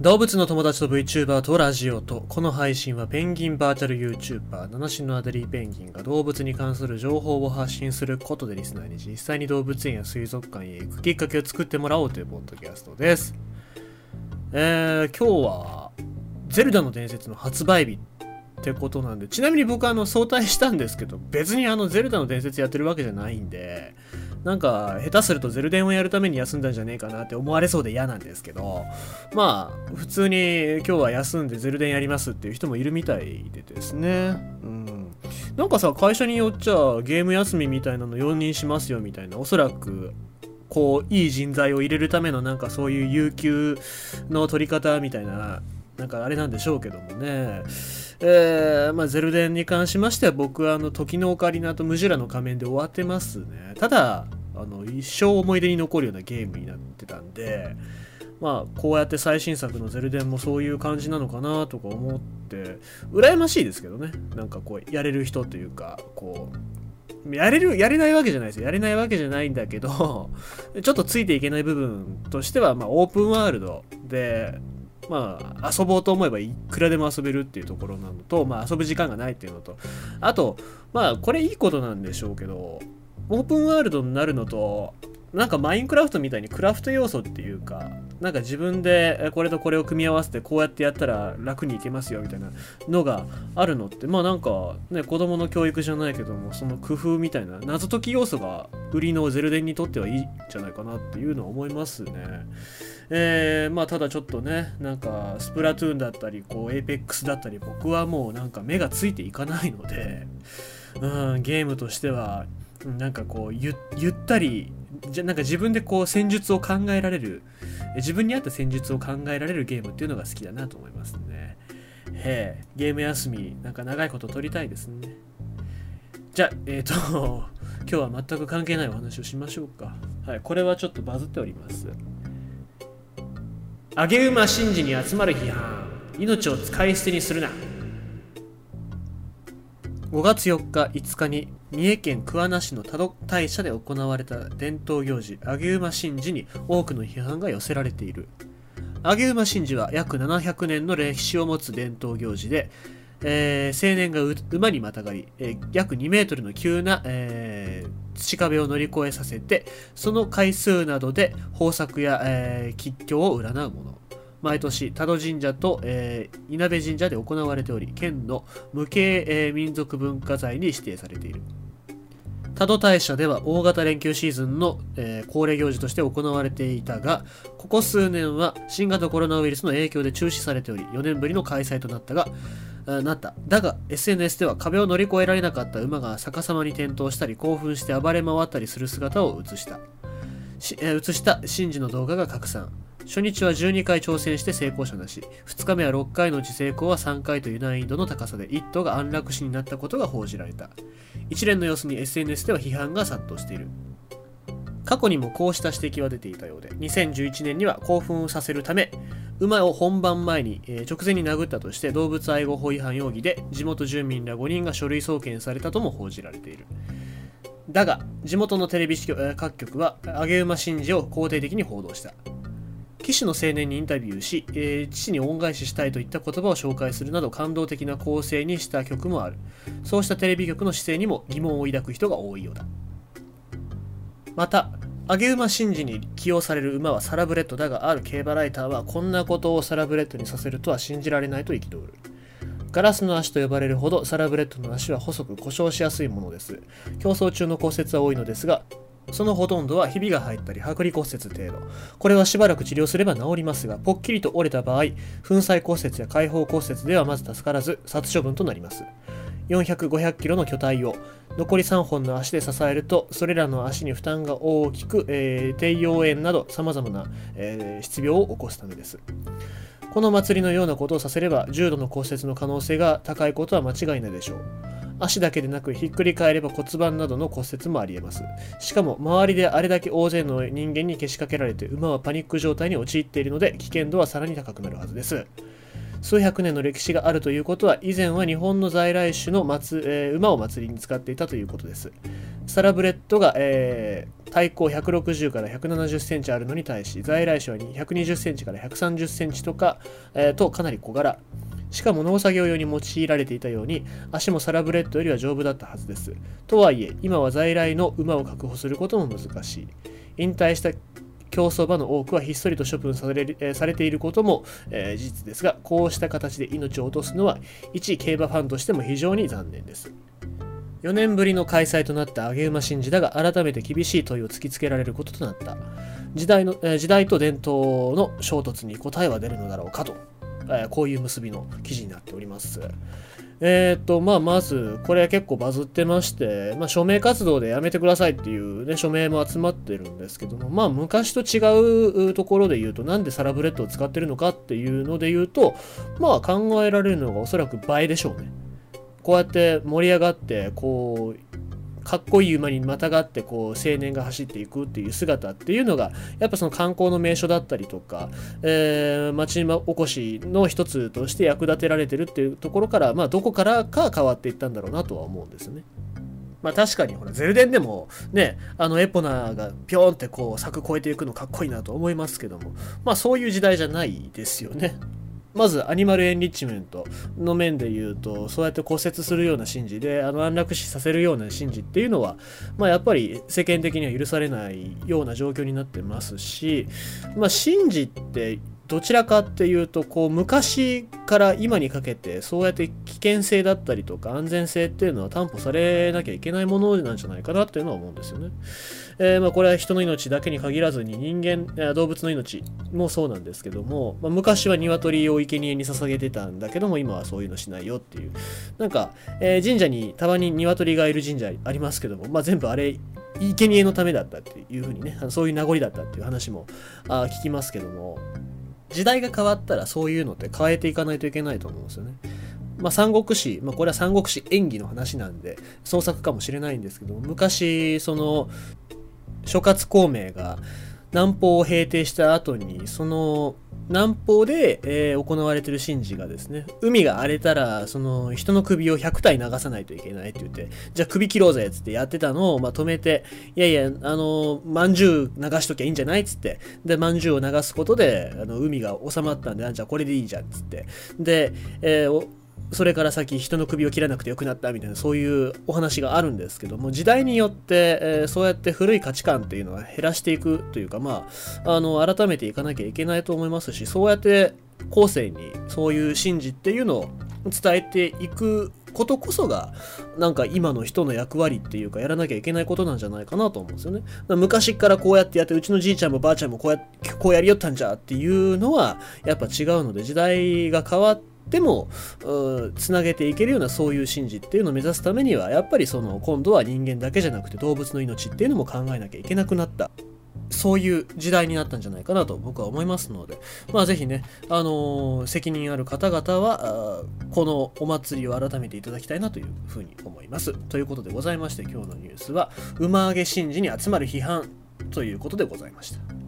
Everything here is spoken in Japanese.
動物の友達と VTuber とラジオと、この配信はペンギンバーチャル YouTuber、七種のアデリーペンギンが動物に関する情報を発信することでリスナーに実際に動物園や水族館へ行くきっかけを作ってもらおうというポッドキャストです。えー、今日は、ゼルダの伝説の発売日ってことなんで、ちなみに僕あの、早退したんですけど、別にあの、ゼルダの伝説やってるわけじゃないんで、なんか、下手するとゼルデンをやるために休んだんじゃねえかなって思われそうで嫌なんですけど、まあ、普通に今日は休んでゼルデンやりますっていう人もいるみたいでですね。うん。なんかさ、会社によっちゃゲーム休みみたいなの容認しますよみたいな、おそらく、こう、いい人材を入れるためのなんかそういう有給の取り方みたいな、なんかあれなんでしょうけどもね。えー、まあ、ゼルデンに関しましては僕はあの時のオカリナとムジュラの仮面で終わってますね。ただあの一生思い出に残るようなゲームになってたんでまあこうやって最新作のゼルデンもそういう感じなのかなとか思って羨ましいですけどね。なんかこうやれる人というかこうやれるやれないわけじゃないですよ。やれないわけじゃないんだけどちょっとついていけない部分としてはまあオープンワールドでまあ、遊ぼうと思えばいくらでも遊べるっていうところなのと、まあ、遊ぶ時間がないっていうのと、あと、まあ、これいいことなんでしょうけど、オープンワールドになるのと、なんかマインクラフトみたいにクラフト要素っていうか、なんか自分でこれとこれを組み合わせてこうやってやったら楽にいけますよみたいなのがあるのって、まあなんかね、子供の教育じゃないけども、その工夫みたいな謎解き要素が売りのゼル伝にとってはいいんじゃないかなっていうのは思いますね。えー、まあただちょっとねなんかスプラトゥーンだったりこう Apex だったり僕はもうなんか目がついていかないので、うん、ゲームとしてはなんかこうゆゆったりじゃなんか自分でこう戦術を考えられる自分に合った戦術を考えられるゲームっていうのが好きだなと思いますね。へえゲーム休みなんか長いこと取りたいですね。じゃあえっ、ー、と今日は全く関係ないお話をしましょうか。はいこれはちょっとバズっております。上げ馬神事に集まる批判。命を使い捨てにするな。5月4日5日に三重県桑名市の多度大社で行われた伝統行事上げ馬神事に多くの批判が寄せられている。上げ馬神事は約700年の歴史を持つ伝統行事で、えー、青年が馬にまたがり、えー、約2メートルの急な、えー、土壁を乗り越えさせてその回数などで豊作や、えー、吉凶を占うもの。毎年多度神社と、えー、稲部神社で行われており県の無形、えー、民族文化財に指定されている。多度大社では大型連休シーズンの、えー、恒例行事として行われていたがここ数年は新型コロナウイルスの影響で中止されており4年ぶりの開催となったがなった。だが SNS では壁を乗り越えられなかった馬が逆さまに転倒したり興奮して暴れ回ったりする姿を映した。し、えー、した。神事の動画が拡散。初日は12回挑戦して成功者なし。2日目は6回のうち成功は3回という難易度の高さで1頭が安楽死になったことが報じられた。一連の様子に SNS では批判が殺到している。過去にもこうした指摘は出ていたようで2011年には興奮させるため馬を本番前に、えー、直前に殴ったとして動物愛護法違反容疑で地元住民ら5人が書類送検されたとも報じられている。だが地元のテレビ各局は上げ馬神事を肯定的に報道した。騎手の青年にインタビューし、えー、父に恩返ししたいといった言葉を紹介するなど感動的な構成にした局もある。そうしたテレビ局の姿勢にも疑問を抱く人が多いようだ。また上げ馬神事に起用される馬はサラブレッドだがある競馬ライターはこんなことをサラブレッドにさせるとは信じられないと憤る。ガラスの足と呼ばれるほどサラブレッドの足は細く故障しやすいものです。競争中の骨折は多いのですがそのほとんどはひびが入ったり剥離骨折程度。これはしばらく治療すれば治りますがぽっきりと折れた場合粉砕骨折や開放骨折ではまず助からず殺処分となります。400、500キロの巨体を残り3本の足で支えるとそれらの足に負担が大きく、えー、低葉炎など様々な、えー、失病を起こすためです。この祭りのようなことをさせれば重度の骨折の可能性が高いことは間違いないでしょう。足だけでなくひっくり返れば骨盤などの骨折もありえます。しかも周りであれだけ大勢の人間にけしかけられて馬はパニック状態に陥っているので危険度はさらに高くなるはずです。数百年の歴史があるということは以前は日本の在来種の、えー、馬を祭りに使っていたということです。サラブレッドが、えー、体高160から170センチあるのに対し在来種は120センチから130センチとか、えー、とかなり小柄。しかも農作業用に用いられていたように足もサラブレッドよりは丈夫だったはずです。とはいえ今は在来の馬を確保することも難しい。引退した競走馬の多くはひっそりと処分され,、されていることも、えー、事実ですがこうした形で命を落とすのは一競馬ファンとしても非常に残念です。4年ぶりの開催となった上げ馬神事だが改めて厳しい問いを突きつけられることとなった。時代の、え、時代と伝統の衝突に答えは出るのだろうかと、え、こういう結びの記事になっておりますえっ、と、まあ、まず、これ結構バズってまして、まあ、署名活動でやめてくださいっていうね、署名も集まってるんですけども、まあ、昔と違うところで言うと、なんでサラブレッドを使ってるのかっていうので言うと、まあ、考えられるのがおそらく映えでしょうね。こうやって盛り上がって、こう、かっこいい馬にまたがってこう青年が走っていくっていう姿っていうのがやっぱその観光の名所だったりとか、えー、町おこしの一つとして役立てられてるっていうところから、まあ、どこからか変わっていったんだろうなとは思うんですね。まあ確かにほらゼルデンでもねあのエポナがピョーンってこう柵越えていくのかっこいいなと思いますけどもまあそういう時代じゃないですよね。まずアニマルエンリッチメントの面で言うとそうやって骨折するような神事であの安楽死させるような神事っていうのは、まあ、やっぱり世間的には許されないような状況になってますし、まあ、神事ってどちらかっていうとこう昔から今にかけてそうやって危険性だったりとか安全性っていうのは担保されなきゃいけないものなんじゃないかなっていうのは思うんですよね。えー、まあ、これは人の命だけに限らずに人間動物の命もそうなんですけども、まあ、昔は鶏を生贄に捧げてたんだけども今はそういうのしないよっていうなんか、えー、神社にたまに鶏がいる神社ありますけども、まあ、全部あれ生贄のためだったっていうふうにねそういう名残だったっていう話もあ聞きますけども時代が変わったらそういうのって変えていかないといけないと思うんですよね。まあ、三国志、まあ、これは三国志演技の話なんで創作かもしれないんですけど昔その諸葛孔明が南方を平定した後にその南方で、えー、行われてる神事がですね、海が荒れたら、その人の首を100体流さないといけないって言って、じゃあ首切ろうぜっつってやってたのを、まあ、止めて、いやいや、あの、まんじゅう流しときゃいいんじゃないっつって、で、まんじゅうを流すことで、あの海が収まったんで、あじゃあこれでいいじゃんっつって、で、えー、それから先人の首を切らなくてよくなったみたいなそういうお話があるんですけども時代によって、えー、そうやって古い価値観っていうのは減らしていくというかまああの改めていかなきゃいけないと思いますしそうやって後世にそういう神事っていうのを伝えていくことこそがなんか今の人の役割っていうかやらなきゃいけないことなんじゃないかなと思うんですよね。昔からこうやってやってうちのじいちゃんもばあちゃんもこうやこうやりよったんじゃっていうのはやっぱ違うので時代が変わってでもつなげていけるようなそういう神事っていうのを目指すためにはやっぱりその今度は人間だけじゃなくて動物の命っていうのも考えなきゃいけなくなったそういう時代になったんじゃないかなと僕は思いますので、まあぜひね、あのー、責任ある方々は、このお祭りを改めていただきたいなというふうに思います。ということでございまして、今日のニュースは、馬上げ神事に集まる批判ということでございました。